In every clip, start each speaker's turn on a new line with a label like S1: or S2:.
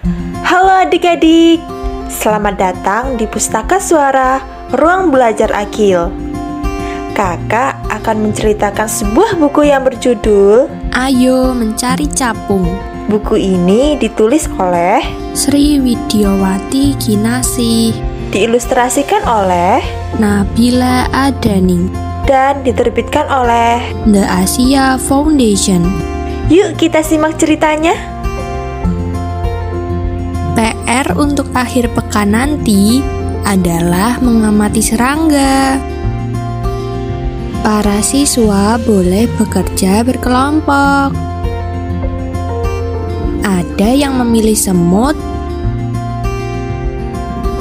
S1: Halo adik-adik, selamat datang di Pustaka Suara Ruang Belajar Akil. Kakak akan menceritakan sebuah buku yang berjudul
S2: Ayo Mencari Capung.
S1: Buku ini ditulis oleh
S2: Sri Widyawati Kinasih,
S1: diilustrasikan oleh
S2: Nabila Adani,
S1: dan diterbitkan oleh
S2: The Asia Foundation.
S1: Yuk kita simak ceritanya.
S2: PR untuk akhir pekan nanti adalah mengamati serangga. Para siswa boleh bekerja berkelompok. Ada yang memilih semut,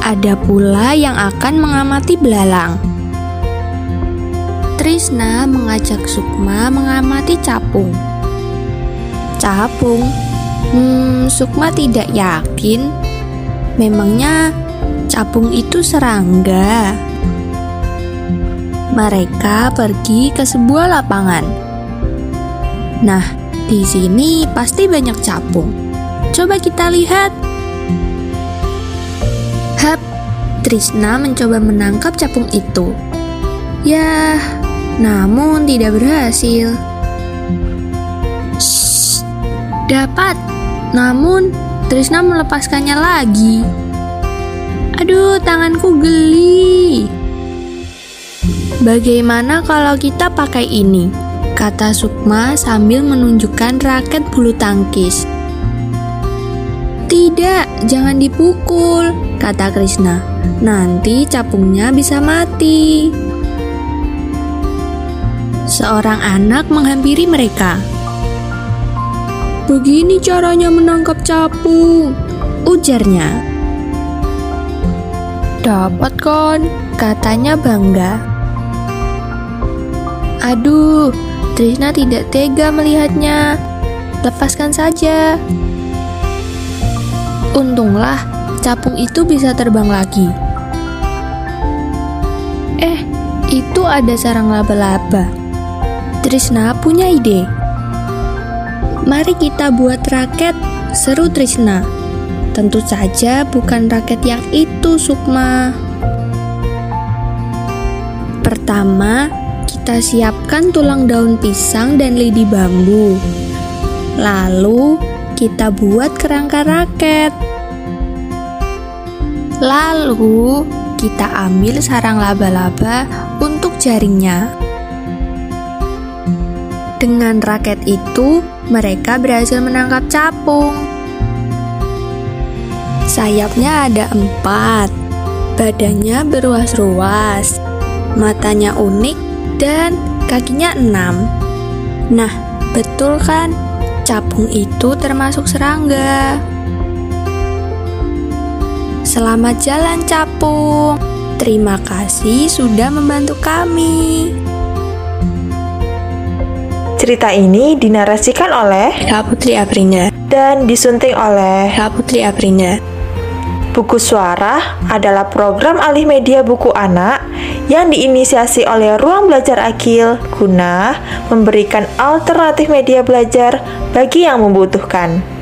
S2: ada pula yang akan mengamati belalang. Trisna mengajak Sukma mengamati capung. Capung Hmm, Sukma tidak yakin. Memangnya capung itu serangga? Mereka pergi ke sebuah lapangan. Nah, di sini pasti banyak capung. Coba kita lihat. Hap, Trisna mencoba menangkap capung itu. Ya, namun tidak berhasil. Shh, dapat namun, Trisna melepaskannya lagi. Aduh, tanganku geli. Bagaimana kalau kita pakai ini? Kata Sukma sambil menunjukkan raket bulu tangkis. Tidak, jangan dipukul, kata Krishna. Nanti capungnya bisa mati. Seorang anak menghampiri mereka. Begini caranya menangkap capung, ujarnya. Dapat kan, katanya bangga. Aduh, Trisna tidak tega melihatnya. Lepaskan saja. Untunglah, capung itu bisa terbang lagi. Eh, itu ada sarang laba-laba. Trisna punya ide. Mari kita buat raket, seru Trisna. Tentu saja bukan raket yang itu, Sukma. Pertama, kita siapkan tulang daun pisang dan lidi bambu. Lalu, kita buat kerangka raket. Lalu, kita ambil sarang laba-laba untuk jaringnya. Dengan raket itu, mereka berhasil menangkap capung. Sayapnya ada empat, badannya beruas-ruas, matanya unik, dan kakinya enam. Nah, betul kan? Capung itu termasuk serangga. Selamat jalan, capung. Terima kasih sudah membantu kami.
S1: Cerita ini dinarasikan oleh
S2: Kak Putri Aprinya
S1: dan disunting oleh
S2: Kak Putri Aprinya.
S1: Buku Suara adalah program alih media buku anak yang diinisiasi oleh Ruang Belajar Akil guna memberikan alternatif media belajar bagi yang membutuhkan.